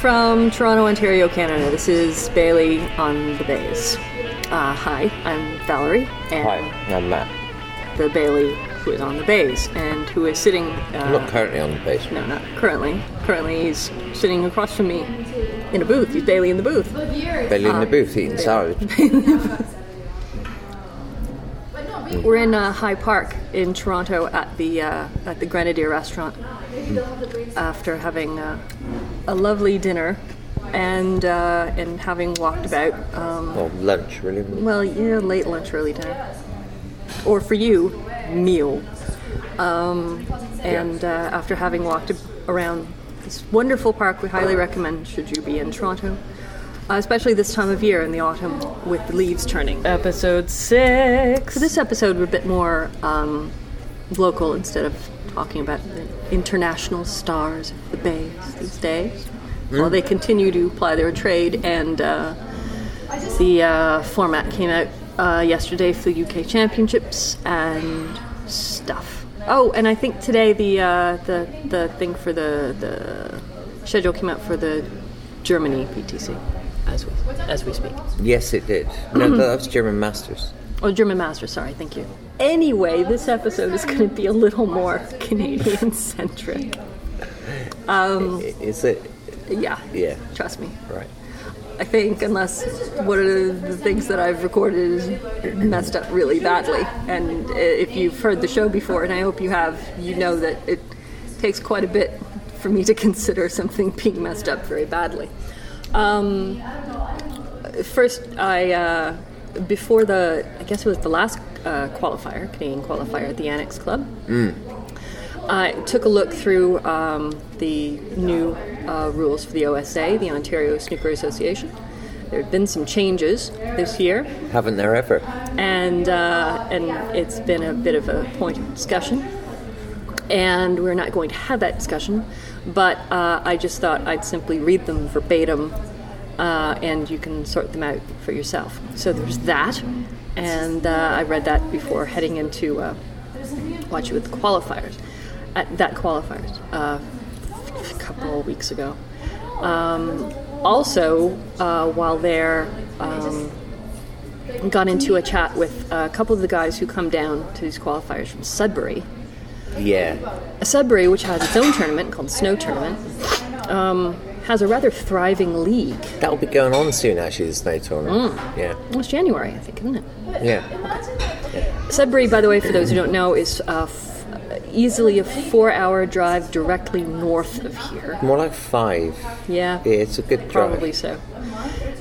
From Toronto, Ontario, Canada, this is Bayley on the Baize. Uh, hi, I'm Valerie, and Hi, I'm Matt. the Bayley who is on the Baize and who is sitting. Uh, not currently on the Baize. no, not currently. Currently, he's sitting across from me in a booth. He's Bayley in the booth. Belly in the booth eating salad. We're in uh, High Park in Toronto at the uh, at the Grenadier restaurant after having uh, a lovely dinner and uh, and having walked about. Um, Or lunch, really. well, yeah, late lunch, early dinner, or for you, meal. Um, and uh, after having walked around this wonderful park, we highly recommend should you be in Toronto. Uh, especially this time of year in the autumn with the leaves turning. Episode six. For this episode, we're a bit more um, local instead of talking about the international stars of the baize these days. While they continue to ply their trade, and uh, the uh, format came out uh, yesterday for the UK Championships and stuff. Oh, and I think today the uh, the the thing for the the schedule came out for the Germany PTC as we as we speak. Yes, it did. No, that was German Masters. Oh, German Master. Sorry, thank you. Anyway, this episode is going to be a little more Canadian centric. Um, Is it? Yeah, Yeah. trust me. Right. I think unless one of the things that I've recorded is messed up really badly, and if you've heard the show before, and I hope you have, you know that it takes quite a bit for me to consider something being messed up very badly. Um, first, I uh, before the I guess it was the last uh, qualifier, Canadian qualifier at the Annex Club. I took a look through um, the new uh, rules for the OSA, the Ontario Snooker Association. There have been some changes this year, Haven't there ever? and uh, and it's been a bit of a point of discussion. And we're not going to have that discussion, but uh, I just thought I'd simply read them verbatim, uh, and you can sort them out for yourself. So there's that, and uh, I read that before heading into uh, watch it with the qualifiers, at that qualifiers uh, a couple of weeks ago. Um, also, uh, while there. Um, got into a chat with a couple of the guys who come down to these qualifiers from Sudbury. Yeah. Sudbury, which has its own tournament called Snow Tournament, um, has a rather thriving league. That'll be going on soon, actually, the snow tournament. Yeah. Well, it's January, I think, isn't it? Yeah. Sudbury, by the way, for those who don't know, is uh, f- easily a four-hour drive directly north of here. More like five. Yeah, Yeah, it's a good drive. probably so.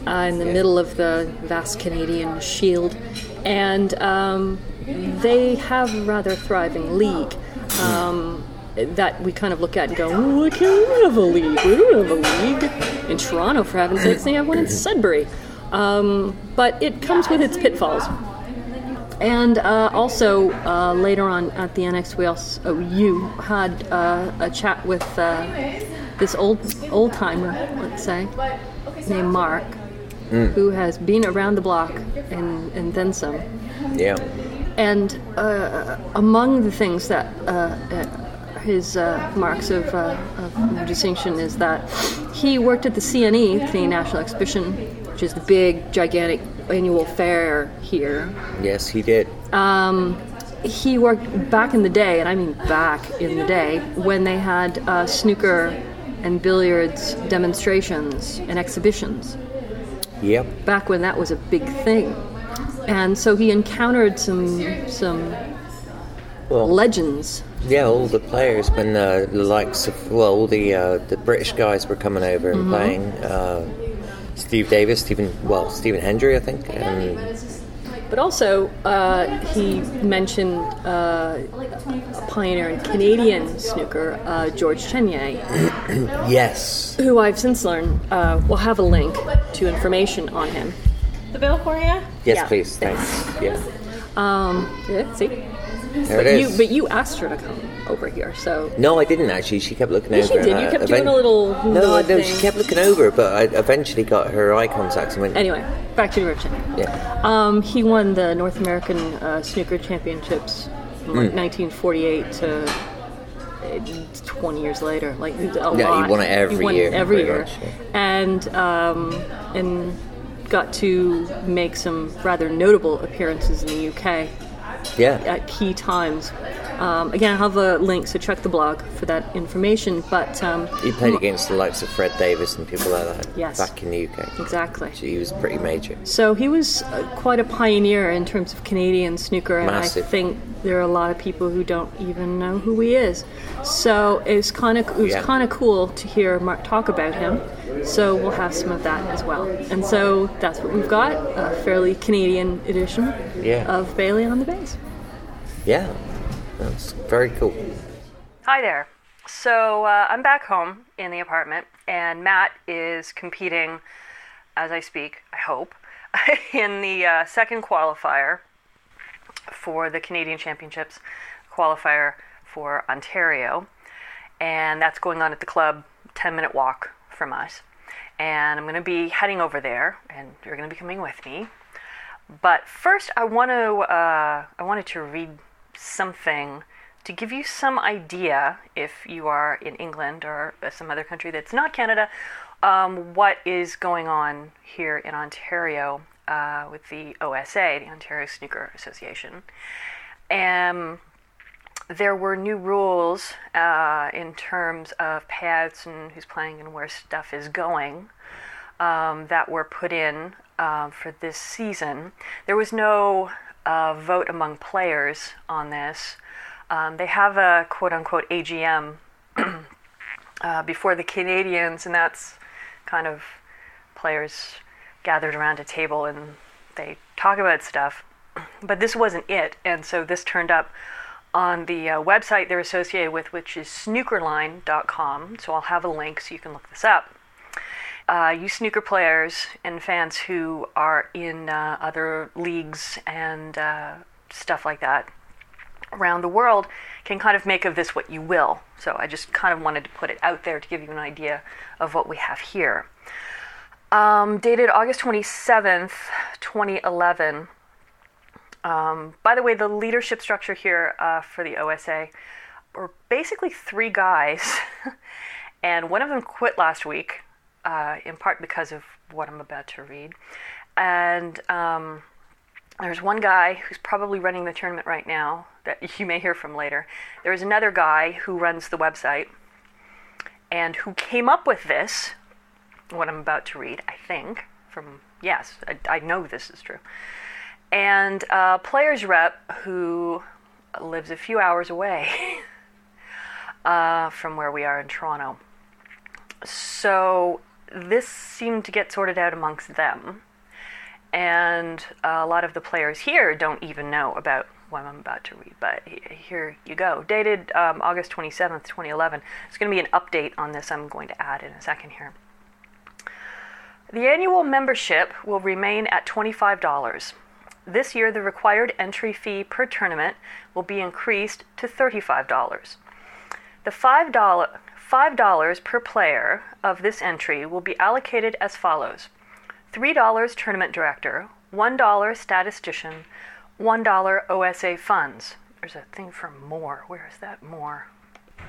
Uh, in the middle of the vast Canadian shield, and um, they have a rather thriving league. Um, that we kind of look at and go, oh, why can't have a league? We don't have a league in Toronto, for heaven's sakes. They have one in Sudbury, um, but it comes with its pitfalls. And uh, also uh, later on at the annex, we also oh, you had uh, a chat with uh, this old old timer, let's say, named Mark, who has been around the block and, and then some. Yeah. And uh, among the things that uh, uh, his uh, marks of, uh, of distinction is that he worked at the CNE, Canadian National Exhibition, which is the big, gigantic annual fair here. Yes, he did. Um, he worked back in the day, and I mean back in the day, when they had uh, snooker and billiards demonstrations and exhibitions Yep. back when that was a big thing. And so he encountered some some Well, legends. yeah, all the players when uh, the likes of well, all the uh, the British guys were coming over and playing. Uh, Steve Davis, Stephen, well, Stephen Hendry, I think, and But also, uh, he mentioned uh, a pioneer in Canadian snooker, uh, George Chenier, yes, who I've since learned uh, will have a link to information on him. The bill for you? yes, Yeah. please, thanks. Yeah, Um, yeah, see? There But it you, but you asked her to come over here, so. No, I didn't actually. She kept looking Yes, over. you did. You kept doing a little No, no, thing. she kept looking over, but I eventually got her eye contact and went. Anyway, back to Chenier. Yeah. Um, he won the North American uh, Snooker Championships from like 1948 to 20 years later, like a Yeah, lot. he won it every He won year, every year, much, yeah. and um, and got to make some rather notable appearances in the UK Yeah. at key times. Um, again, I have a link, so check the blog for that information. But um, He played against the likes of Fred Davis and people like that Yes. back in the UK. exactly. So he was pretty major. So he was uh, quite a pioneer in terms of Canadian snooker, and Massive. I think there are a lot of people who don't even know who he is. So it's kind of it was Yeah. kind of cool to hear Mark talk about him. So we'll have some of that as well. And so that's what we've got, a fairly Canadian edition Yeah. of Bayley on the Baize. Yeah. That's very cool. Hi there. So uh, I'm back home in the apartment, and Matt is competing as I speak, I hope, in the uh, second qualifier for the Canadian Championships qualifier for Ontario. And that's going on at the club, 10 minute walk from us. And I'm going to be heading over there, and you're going to be coming with me. But first, I want to uh, I wanted to read something to give you some idea, if you are in England or some other country that's not Canada, um, what is going on here in Ontario uh, with the OSA, the Ontario Snooker Association. And there were new rules uh, in terms of pads and who's playing and where stuff is going um, that were put in uh, for this season. There was no uh, vote among players on this. Um, they have a quote unquote AGM uh, before the Canadians, and that's kind of players gathered around a table and they talk about stuff. But this wasn't it, and so this turned up on the uh, website they're associated with, which is snookerline.com. So I'll have a link so you can look this up. Uh, you snooker players and fans who are in uh, other leagues and uh, stuff like that around the world can kind of make of this what you will. So I just kind of wanted to put it out there to give you an idea of what we have here. Um, dated August 27th, 2011. Um, by the way, the leadership structure here uh, for the OSA were basically three guys, and one of them quit last week, uh, in part because of what I'm about to read. And um, there's one guy who's probably running the tournament right now that you may hear from later. There's another guy who runs the website and who came up with this, what I'm about to read, I think, from, yes, I, I know this is true. And a player's rep who lives a few hours away uh, from where we are in Toronto. So this seemed to get sorted out amongst them. And a lot of the players here don't even know about what I'm about to read, but here you go. Dated um, August 27th, 2011. It's going to be an update on this I'm going to add in a second here. The annual membership will remain at $25. This year, the required entry fee per tournament will be increased to $35. The $5, $5 per player of this entry will be allocated as follows $3 tournament director, $1 statistician, $1 OSA funds. There's a thing for more. Where is that more?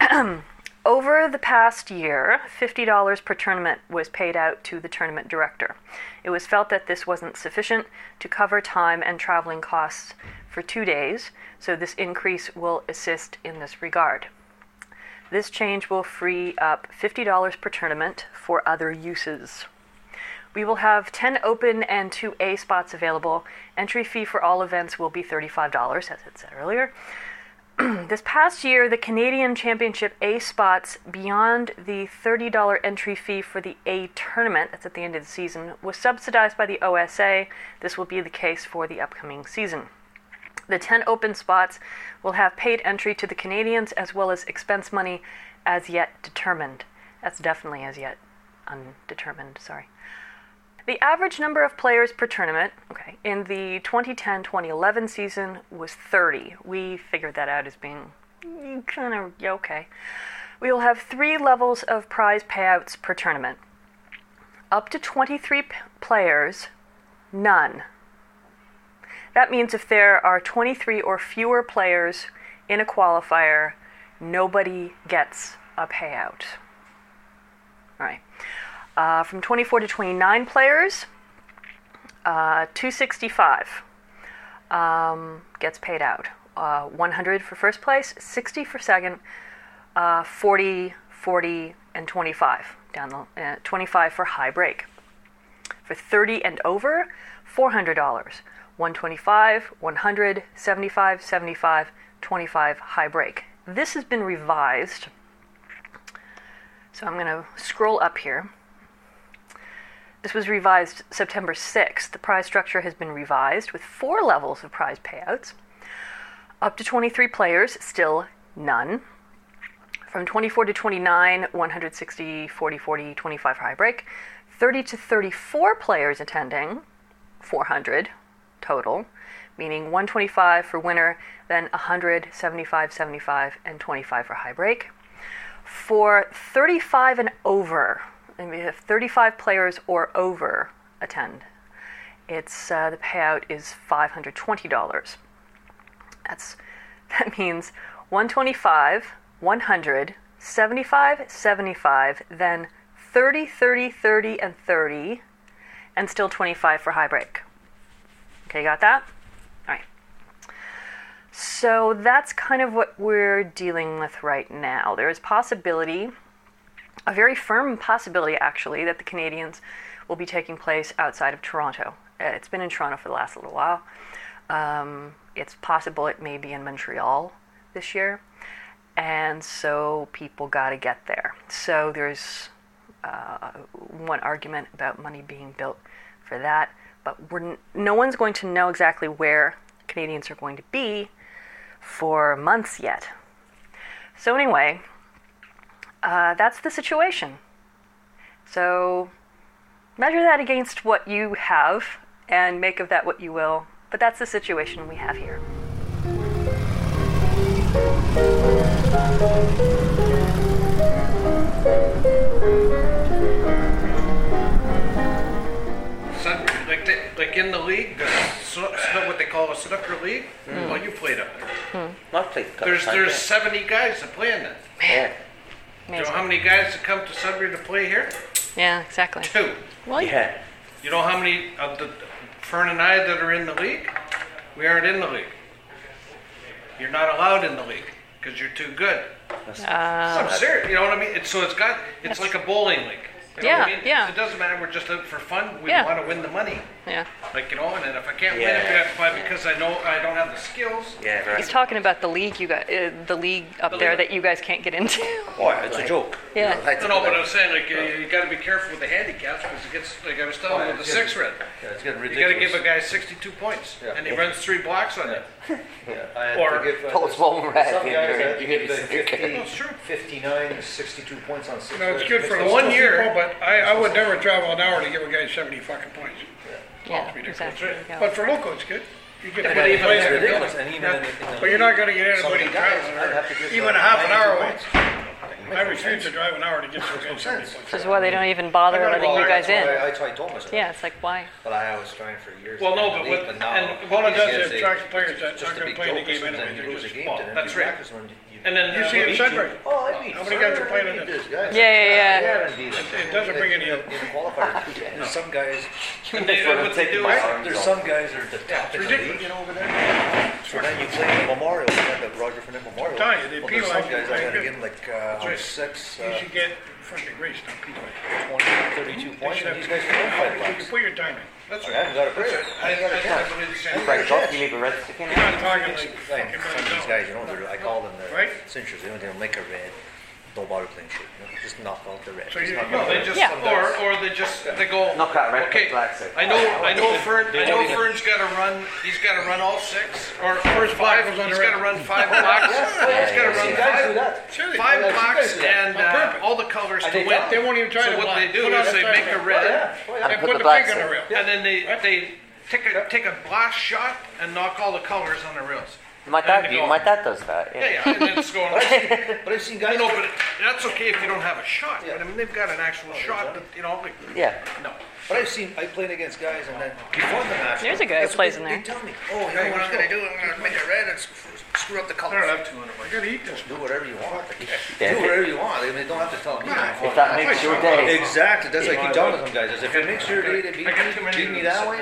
Over the past year, $50 per tournament was paid out to the tournament director. It was felt that this wasn't sufficient to cover time and traveling costs for two days, so this increase will assist in this regard. This change will free up $50 per tournament for other uses. We will have 10 open and 2 A spots available. Entry fee for all events will be $35, as it said earlier. this past year, the Canadian Championship A spots beyond the $30 entry fee for the A tournament, that's at the end of the season, was subsidized by the OSA. This will be the case for the upcoming season. The 10 open spots will have paid entry to the Canadians as well as expense money as yet determined. That's definitely as yet undetermined, sorry. The average number of players per tournament, okay, in the 2010-2011 season was 30. We figured that out as being kind of okay. We will have three levels of prize payouts per tournament. Up to 23 p- players, none. That means if there are 23 or fewer players in a qualifier, nobody gets a payout. All right. Uh, from 24 to 29 players, uh, 265 um, gets paid out. Uh, 100 for first place, 60 for second, uh, 40, 40, and 25 down the uh, 25 for high break. For 30 and over, $400. 125, 100, 75, 75, 25 high break. This has been revised. So I'm going to scroll up here. This was revised September 6th. The prize structure has been revised with four levels of prize payouts. Up to 23 players, still none. From 24 to 29, 160, 40, 40, 25 high break. 30 to 34 players attending, 400 total, meaning 125 for winner, then 100, 75, 75, and 25 for high break. For 35 and over, and have 35 players or over attend, it's uh, the payout is $520. That's that means 125, 100, 75, 75, then 30, 30, 30, and 30, and still 25 for high break. Okay, got that? All right. So that's kind of what we're dealing with right now. There is possibility, a very firm possibility actually, that the Canadians will be taking place outside of Toronto. Uh, It's been in Toronto for the last little while. Um, it's possible it may be in Montreal this year. And so people got to get there. So there's uh, one argument about money being built for that, but we're n- no one's going to know exactly where Canadians are going to be for months yet. So, anyway, uh, that's the situation. So, measure that against what you have and make of that what you will, but that's the situation we have here. Like, the, like in the league, the, sno- sno- what they call a snooker league. Hmm. Well, you played up there. I've played There's there's 70 guys that play in that. Yeah. Do you know how many guys that come to Sudbury to play here? Yeah, exactly. Two. Well, Yeah. You know how many of the Fern and I that are in the league? We aren't in the league. You're not allowed in the league because you're too good. Uh, I'm serious. You know what I mean? It's, so it's got it's like a bowling league. You know what I Yeah, mean? yeah. It doesn't matter. We're just out for fun. We Yeah. want to win the money. Yeah. Like you know, and then if I can't win Yeah. it by because I know I don't have the skills. Yeah, right. He's talking about the league you got, uh, the league up The there league. that you guys can't get into. Oh, it's a joke. yeah. Like- No, no, but I'm saying like you, you got to be careful with the handicaps because it gets like I was telling you with the six red. Yeah, it's getting ridiculous. You got to give a guy 62 points, Yeah. and he runs three blocks on you. Yeah, I had Or- to give, uh, Post one red, Some and guys you're- had to you're give the be okay. 50, That's true. 59, 62 points on six. No, it's good for one one year- year, but I, I would never travel an hour to give a guy seventy fucking points. Yeah, ridiculous. exactly. There you. But for local, it's good. You get And to then even play it's there, there. ridiculous, and even in the- in the But you're not gonna get some anybody the guys, traveling, I'd have to give, even a half an hour 92 away. points. I refuse to drive an hour to get to a guy seventy sense. points. Which is why they don't even bother I gotta letting go you guys in. why I, I told myself. Yeah, it's like why? But I was trying for years. Well, no, but in what- league, but now and All it does is guys, attract players that it's aren't just gonna play the game or anyway, they're lose a just game, ball. then That's right. Practice when you- And then You see what in we- Oh, I beat. How many guys are playing in this? this guy. Yeah, yeah, yeah. Yeah, and. It doesn't bring any- In the qualifier. There's some guys, and they, what they do there's some guys that are the top in the league, you know, over there. So then you play in the Memorial, you got the Roger Finnick Memorial. tell you, they Well, there's some you guys that pretty gotta good. get like, uh, on right. six, you uh, should get front of grace, not people. 20, 32 points, and these guys can win five You blocks. can put your time in. That's I haven't got a break. I, I, believe the same. Frank Buck, you leave a red stick in You're not talking like Like, fucking of these guys, you know, they're, I call them the Right? cinchers, they don't make a red, don't bother playing shit, you know, just knock out the red. So you- no, They just, Yeah. or, or they just, they go. Knock out red, Okay, put blacks. I know, I know Fern I know Fern's gotta run, he's gotta run all six, or First block five, goes on he's the gotta run five blocks. He's gotta run See, five, that. Sure they do. five Yeah, blocks guys and, uh, all the colors to they win. They won't even try So to what they do Put is they make a red, Yeah, oh, yeah. They put put the the pink on the rail. and then they, they take a, take a blast shot and knock all the colors on the rails. My dad, my dad does that. Yeah, yeah, and it's going. But I've seen, but I've seen guys. No, but that's okay if you don't have a shot. But I mean, they've got an actual shot. That, you know, like Yeah. no. But I've seen, I played against guys and then before the match. There's a guy who that's what plays they, in there. They tell me, oh, you know what I'm gonna do? I'm gonna make it red and screw up the I don't colors. have two hundred. I gotta eat this. Do whatever you want. Yeah. Do whatever you want. I mean, they don't have to tell me. If that makes your day. Exactly. That's what I keep telling some guys. Is if it makes your day to beat, I got too beat me that way,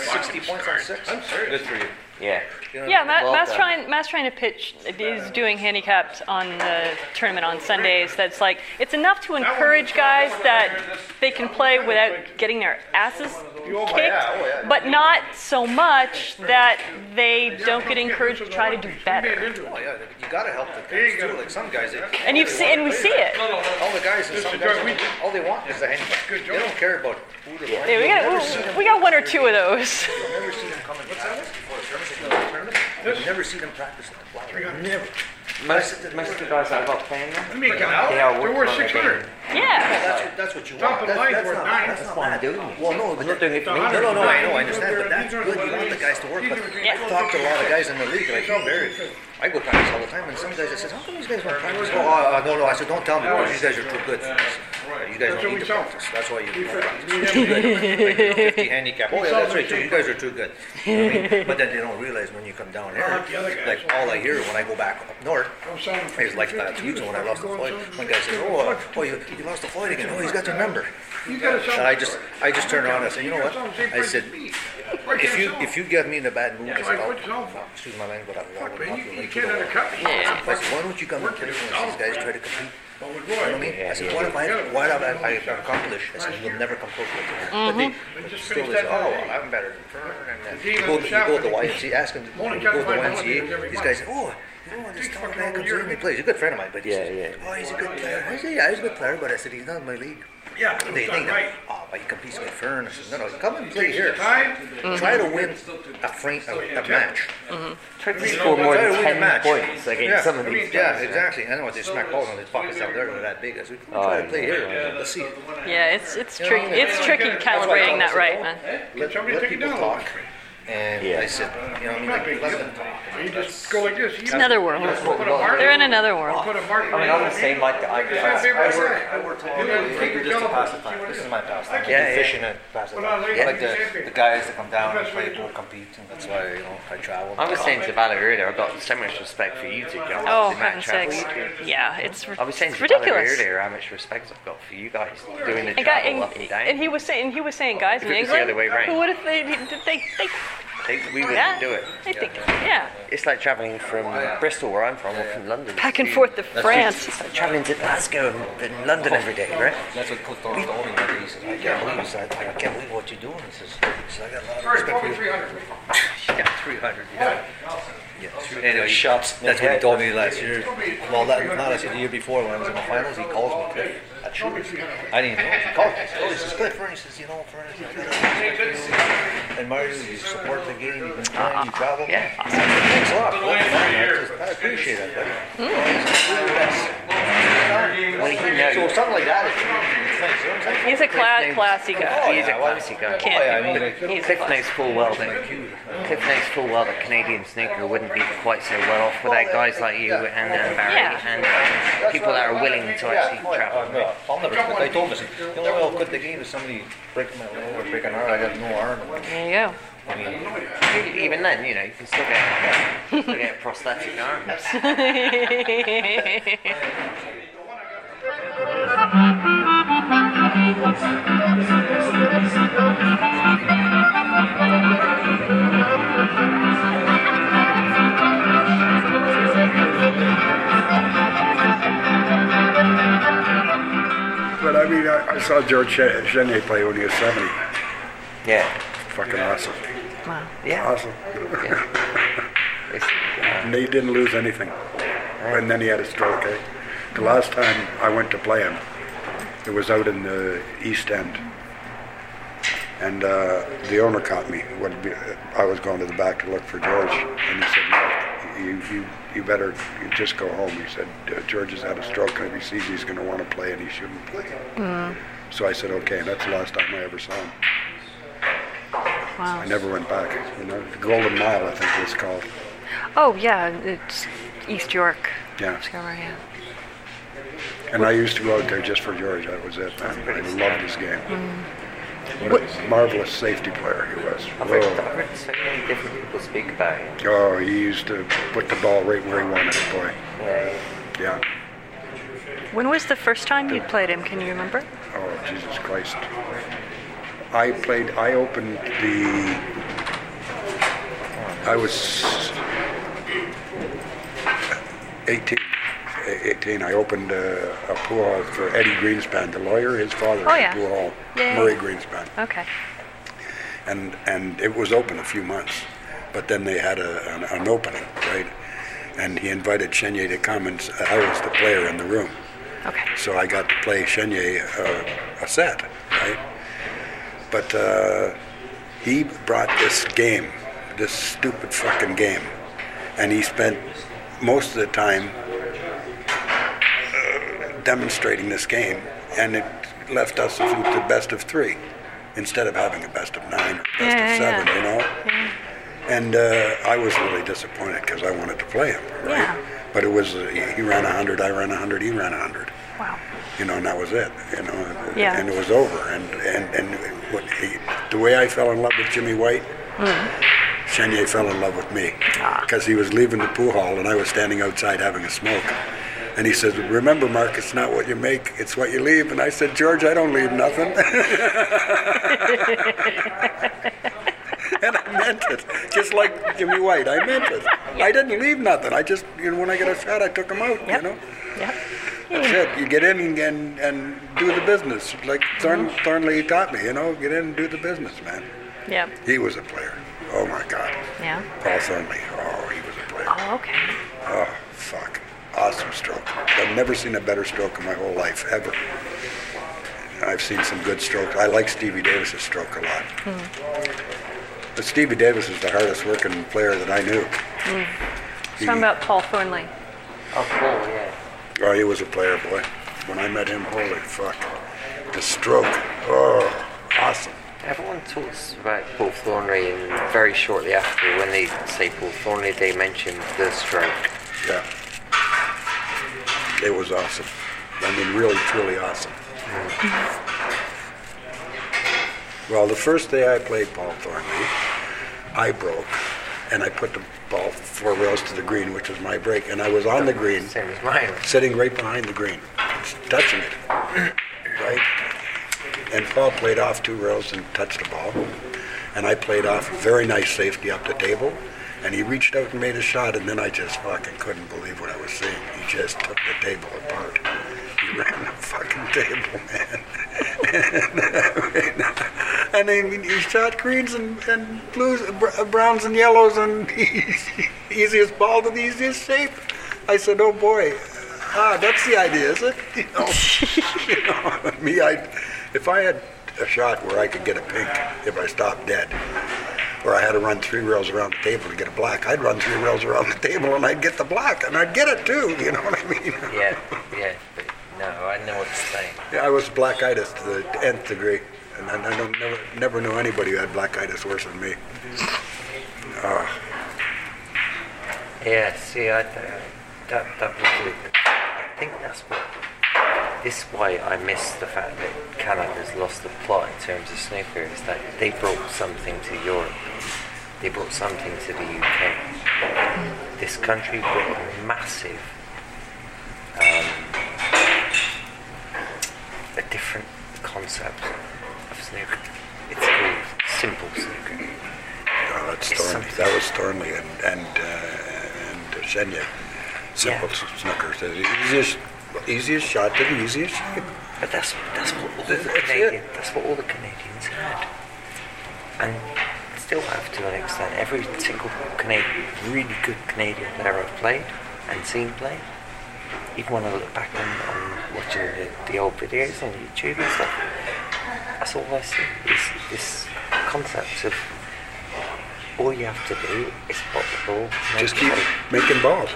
sixty points on six. I'm serious. Good for you. Yeah. You know, Yeah, Matt, Well Matt's trying. Matt's trying to pitch. He's doing handicaps on the tournament on Sundays. That's like it's enough to encourage guys that they can play without getting their asses kicked, yeah, oh, yeah. but not so much that they don't get encouraged to try to do better. Oh yeah, you gotta help the guys too. Like some guys, And you've seen, and we see it. all the guys and some guys, all they want is the handicap. They don't care about who they're. Yeah, we You'll never see got them- we got one or two of those. You'll never see them come and practice before a tournament. You'll never see them practice at the flower. Never. Most, most of the guys that I've got playing there, Let me get they out. are They're working worth on their six hundred. game. Yeah. That's what, that's what you Top want. of That's, line that's worth not, nine. that's That's not why I'm doing. Well, no, I'm not doing it for me. No, no, no, I know, I understand, but that's good. You want the guys to work, but Yeah. I talk to a lot of guys in the league, and I feel very, I go practice all the time, and some guys, I said, how come these guys don't practice? Oh, uh, no, no, I said, don't tell me, because these guys are too good. You guys don't need to practice, that's why you don't practice. Too. Like, you know, 50 handicap, oh yeah, that's right, too. you guys are too good. You know I mean? But then they don't realize when you come down here, like, all I hear when I go back up north, is like that, Houston, when I lost the fight, one guy says, oh, uh, oh, you, you lost the fight again, oh, he's got your number. And I just, I just turned around and I said, you know what? I said, if you, if you get me in a bad mood, I said, I'll, excuse my language, but I will not You, be you like can't you. undercut me. Yeah. I said, why don't you come and play when these guys try to compete? But we're You know what I mean? I said, what if I, what have I, I accomplished? I said, you'll never come close to it. But they, but just still they say, that oh, well, I'm better than Fern. And then you go, to- you go to the YMCA, ask him, you go to the YMCA, these guys say, oh, you know, this man comes in, he plays. He's a good friend of mine, but he Yeah, says, yeah. oh, he's a good player. I said, yeah, he's a good player, but I said, he's not in my league. Yeah, but They it's think, done right. oh, but he competes with Fern. I said, no, no, come and play here. Time, Try to mm-hmm. win a, frame, a, a match. Mm-hmm. Try to score more Try to than win a 10 match. points against Yeah, some of I mean, these yeah, guys. exactly. I know what they smack balls on these pockets out there. They're that big. I said, we Oh, try to play here. Let's see. Yeah, it's it's You know, tricky. It's tricky That's why I calibrating that right, said, man. Let, somebody let take it people down. talk. And Yeah. I said, you know, I mean, like, let them talk. You just go like this. It's another world. Put a. They're in another world. Put a mark. I mean, I'm the same like I, I, I work, I work till all day, just to your the telephone, time. see what This it is is. my pastime. Yeah, yeah. Fishing and pass the Put on time. later. I like the, the guys that come down and Best play, to do go it. compete. And that's why, you know, I travel. I was saying to Valerie earlier, I've got so much respect for you two guys. Oh, the amount of heaven's travel sakes. you do. Yeah, it's, ridiculous. I was saying it's to Valerie ridiculous. earlier how much respect I've got for you guys doing the And, guy, travel and, up and down. and he was saying he was saying guys in it was the England other way round. who would have they they they, they They- we wouldn't yeah, do it. I think yeah. It's like traveling from Bristol, where I'm from, or from London. Back and forth to France. It's like traveling to Glasgow and and London every day, right? That's what Cliff Thorburn told me. Like, he says, I can't believe, he said, I can't believe what you're doing. He says, he says I got a lot of respect for you. three hundred. Yeah, 300. Yeah. Yeah. Anyway, shots. That's what he told me last year. Well, that, not last year, the year before when I was in the finals, he calls me Cliff at Shooters. I didn't even know. He called me. Oh, this is Cliff Fern. He says, you know, Fern, I got a lot of respect for you. and Mario, you support the game, you've been playing, you uh-uh. travel. Yeah. Thanks a lot. Well, I just- I appreciate that, buddy. Mm. You're the best. Well, he. So something like that, it's, thanks. you know what He's a cla- classy guy. He's a classy guy. Can't Oh, yeah, I be mean. He's Cliff knows full well that Cliff knows full well that Canadian snooker wouldn't be quite so well off without guys like you and, and Barry Yeah. and uh, people that are willing to actually oh, yeah. travel. Yeah, I'll never quit. I told him, I said, the only way I'll quit the game is somebody breaking my leg or breaking an arm. I got no arm. There you go. I mean, Even then, you know, you can still get, still get prosthetic arms. But I mean, I, I saw George Chenier play when he was 70. Yeah. Fucking awesome. Wow. Yeah. Awesome. Uh, And he didn't lose anything. And then he had a stroke, eh? The last time I went to play him, it was out in the East End. And uh, the owner caught me. I was going to the back to look for George. And he said, no, you, you, you better just go home. He said, "Uh, George has had a stroke and if he sees he's going to want to play and he shouldn't play. So I said, okay. And that's the last time I ever saw him. Wow. I never went back. You know, the Golden Mile, I think it was called. Oh yeah, it's East York. Yeah. Yeah. And I used to go out there just for George. That was it, man. I loved his game. Mm. What a marvelous safety player he was. I've heard, I've Oh, heard so many different people speak about him. oh, he used to put the ball right where he wanted to play. Yeah, Yeah. When was the first time you played him? Can you remember? Oh, Jesus Christ. I played, I opened the, I was 18. Eh, 18. I opened a, a pool hall for Eddie Greenspan, the lawyer. His father Oh, yeah. a pool hall, Yeah, Murray. Greenspan. Okay. And, and it was open a few months. But then they had a, an, an opening, right? And he invited Chenier to come, and I was the player in the room. Okay. So I got to play Chenier uh, a set, right? But uh, he brought this game, this stupid fucking game, and he spent most of the time uh, demonstrating this game, and it left us with the best of three instead of having a best of nine or best Yeah, yeah, of seven, yeah. you know. And uh, I was really disappointed because I wanted to play him, right? Yeah. But it was uh, he ran 100, I ran 100, he ran 100 Wow. you know, and that was it, you know, Yeah. and it was over. And and and what he, the way I fell in love with Jimmy White, Chenier fell in love with me because he was leaving the pool hall and I was standing outside having a smoke. And he says, "Remember, Mark, it's not what you make; it's what you leave." And I said, "George, I don't leave nothing." and I meant it, just like Jimmy White. I meant it. I didn't leave nothing. I just, you know, when I got a shot, I took him out. Yep. You know. Yep. That's it. You get in and, and, do the business. Like mm-hmm. Thorn, Thornley taught me, you know, get in and do the business, man. Yeah. He was a player. Oh my God. Yeah. Paul Thornley. Oh, he was a player. Oh, okay. Oh, fuck. Awesome stroke. I've never seen a better stroke in my whole life, ever. I've seen some good strokes. I like Stevie Davis's stroke a lot. Hmm. But Stevie Davis is the hardest working player that I knew. Hmm. He- Talking about Paul Thornley. Oh, cool, yeah. Oh, he was a player, boy. When I met him, holy fuck. The stroke. Oh, awesome. Everyone talks about Paul Thornley, and very shortly after, when they say Paul Thornley, they mention the stroke. Yeah. It was awesome. I mean, really, truly awesome. Well, the first day I played Paul Thornley, I broke, and I put the ball four rails to the green, which was my break, and I was on the green, Same as mine. sitting right behind the green, touching it, right? And Paul played off two rails and touched the ball, and I played off very nice safety up the table, and he reached out and made a shot, and then I just fucking couldn't believe what I was seeing. He just took the table apart. He ran the fucking table, man. and then he shot greens and, and blues, browns and yellows, and easiest ball to the easiest shape. I said, "Oh boy, ah, that's the idea, is it?" You know, you know, me, I, if I had a shot where I could get a pink if I stopped dead, or I had to run three rails around the table to get a black, I'd run three rails around the table and I'd get the black, and I'd get it too. You know what I mean? Yeah, yeah. But no, I know what you're saying. Yeah, I was black blackitis to the nth degree, and I, I don't never never knew anybody who had black blackitis worse than me. Yeah, see, I, that, that was I think that's what, this is why I miss the fact that Canada's lost the plot in terms of snooker, is that they brought something to Europe. They brought something to the UK. This country brought a massive, um, a different concept of snooker. It's called simple snooker. Oh, that's It's Thornley. That was Thornley and and uh, and Chenier. Simple Yeah. snooker. The easiest easiest shot to the easiest shape. But that's that's what all the That's it. Canadian, that's what all the Canadians had, and still have to an extent. Every single Canadian, really good Canadian that ever played and seen play. Even when I look back on, on watching the, the old videos on YouTube and stuff, that's all I see is this concept of all you have to do is pop the ball, Just keep making balls.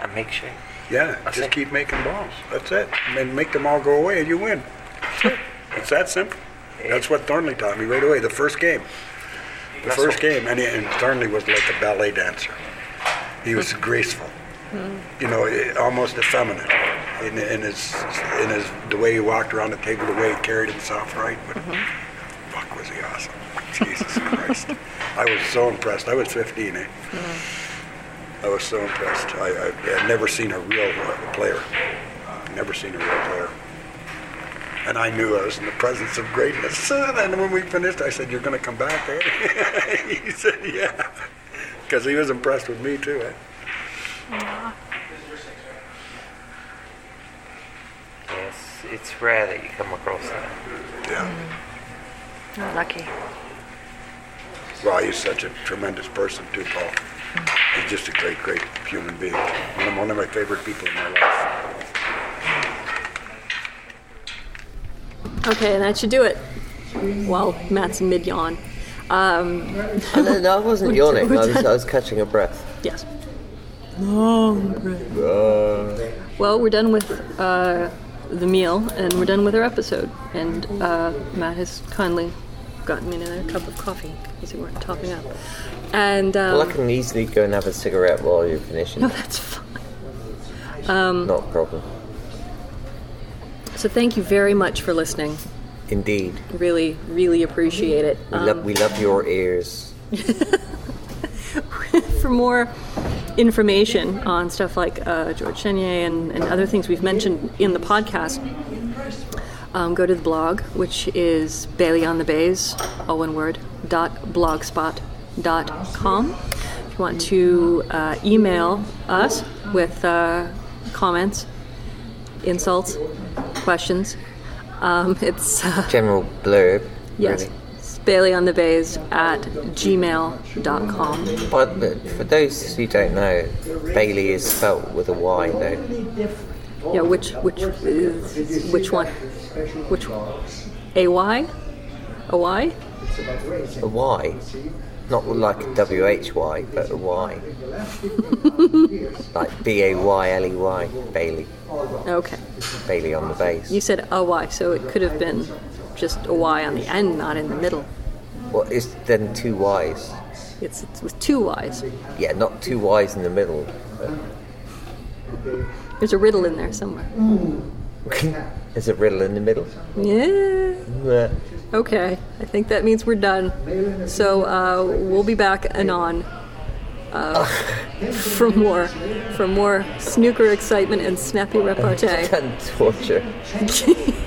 and make shape. Yeah, That's just it. keep making balls. That's it. And make them all go away and you win. it's that simple. That's what Thornley taught me right away. The first game. The That's first game, and, he, and Thornley was like a ballet dancer. He was graceful. You know, eh, almost effeminate in, in his in his the way he walked around the table, the way he carried himself, right? But fuck, was he awesome! Jesus Christ, I was so impressed. I was 15, eh? I was so impressed. I, I had never seen a real uh, player. Never seen a real player. And I knew I was in the presence of greatness. And when we finished, I said, "You're going to come back, eh?" he said, "Yeah," because he was impressed with me too. Eh? Yes, it's rare that you come across that. Yeah. Lucky. Well, he's such a tremendous person too, Paul. He's just a great, great human being. One of, one of my favorite people in my life. Okay, and that should do it. While Matt's in mid yawn. Um, No, no, I wasn't yawning. I was, I was catching a breath. yes. Long breath. Well, we're done with uh, the meal, and we're done with our episode. And uh, Matt has kindly gotten me another cup of coffee because we weren't topping up. And um, Well, I can easily go and have a cigarette while you're finishing. no, that's fine. Not a problem. So thank you very much for listening. Indeed. Really, really appreciate it. We, lo- we love your ears. for more information on stuff like uh, George Chenier and, and other things we've mentioned in the podcast, um, go to the blog, which is Bayley on the Baize, all one word, dot blogspot dot com. If you want to uh, email us with uh, comments, insults, questions, um, it's uh, General blurb. yes, Really. Bayley on the Baize at gmail.com. But, but for those who don't know, Bayley is spelt with a Y though. Yeah, which which is which one? Which one? A Y? A Y? A Y. Not like a W H Y, but a Y. like B A Y L E Y. Bayley. Okay. Bayley on the Baize. You said a Y, so it could have been just a Y on the end, not in the middle. Well, it's then two Y's. It's, it's with two Y's. Yeah, not two Y's in the middle. There's a riddle in there somewhere. There's it riddle in the middle. Yeah. Yeah. Okay. I think that means we're done. So uh, we'll be back anon uh, for more for more snooker excitement and snappy repartee. And torture.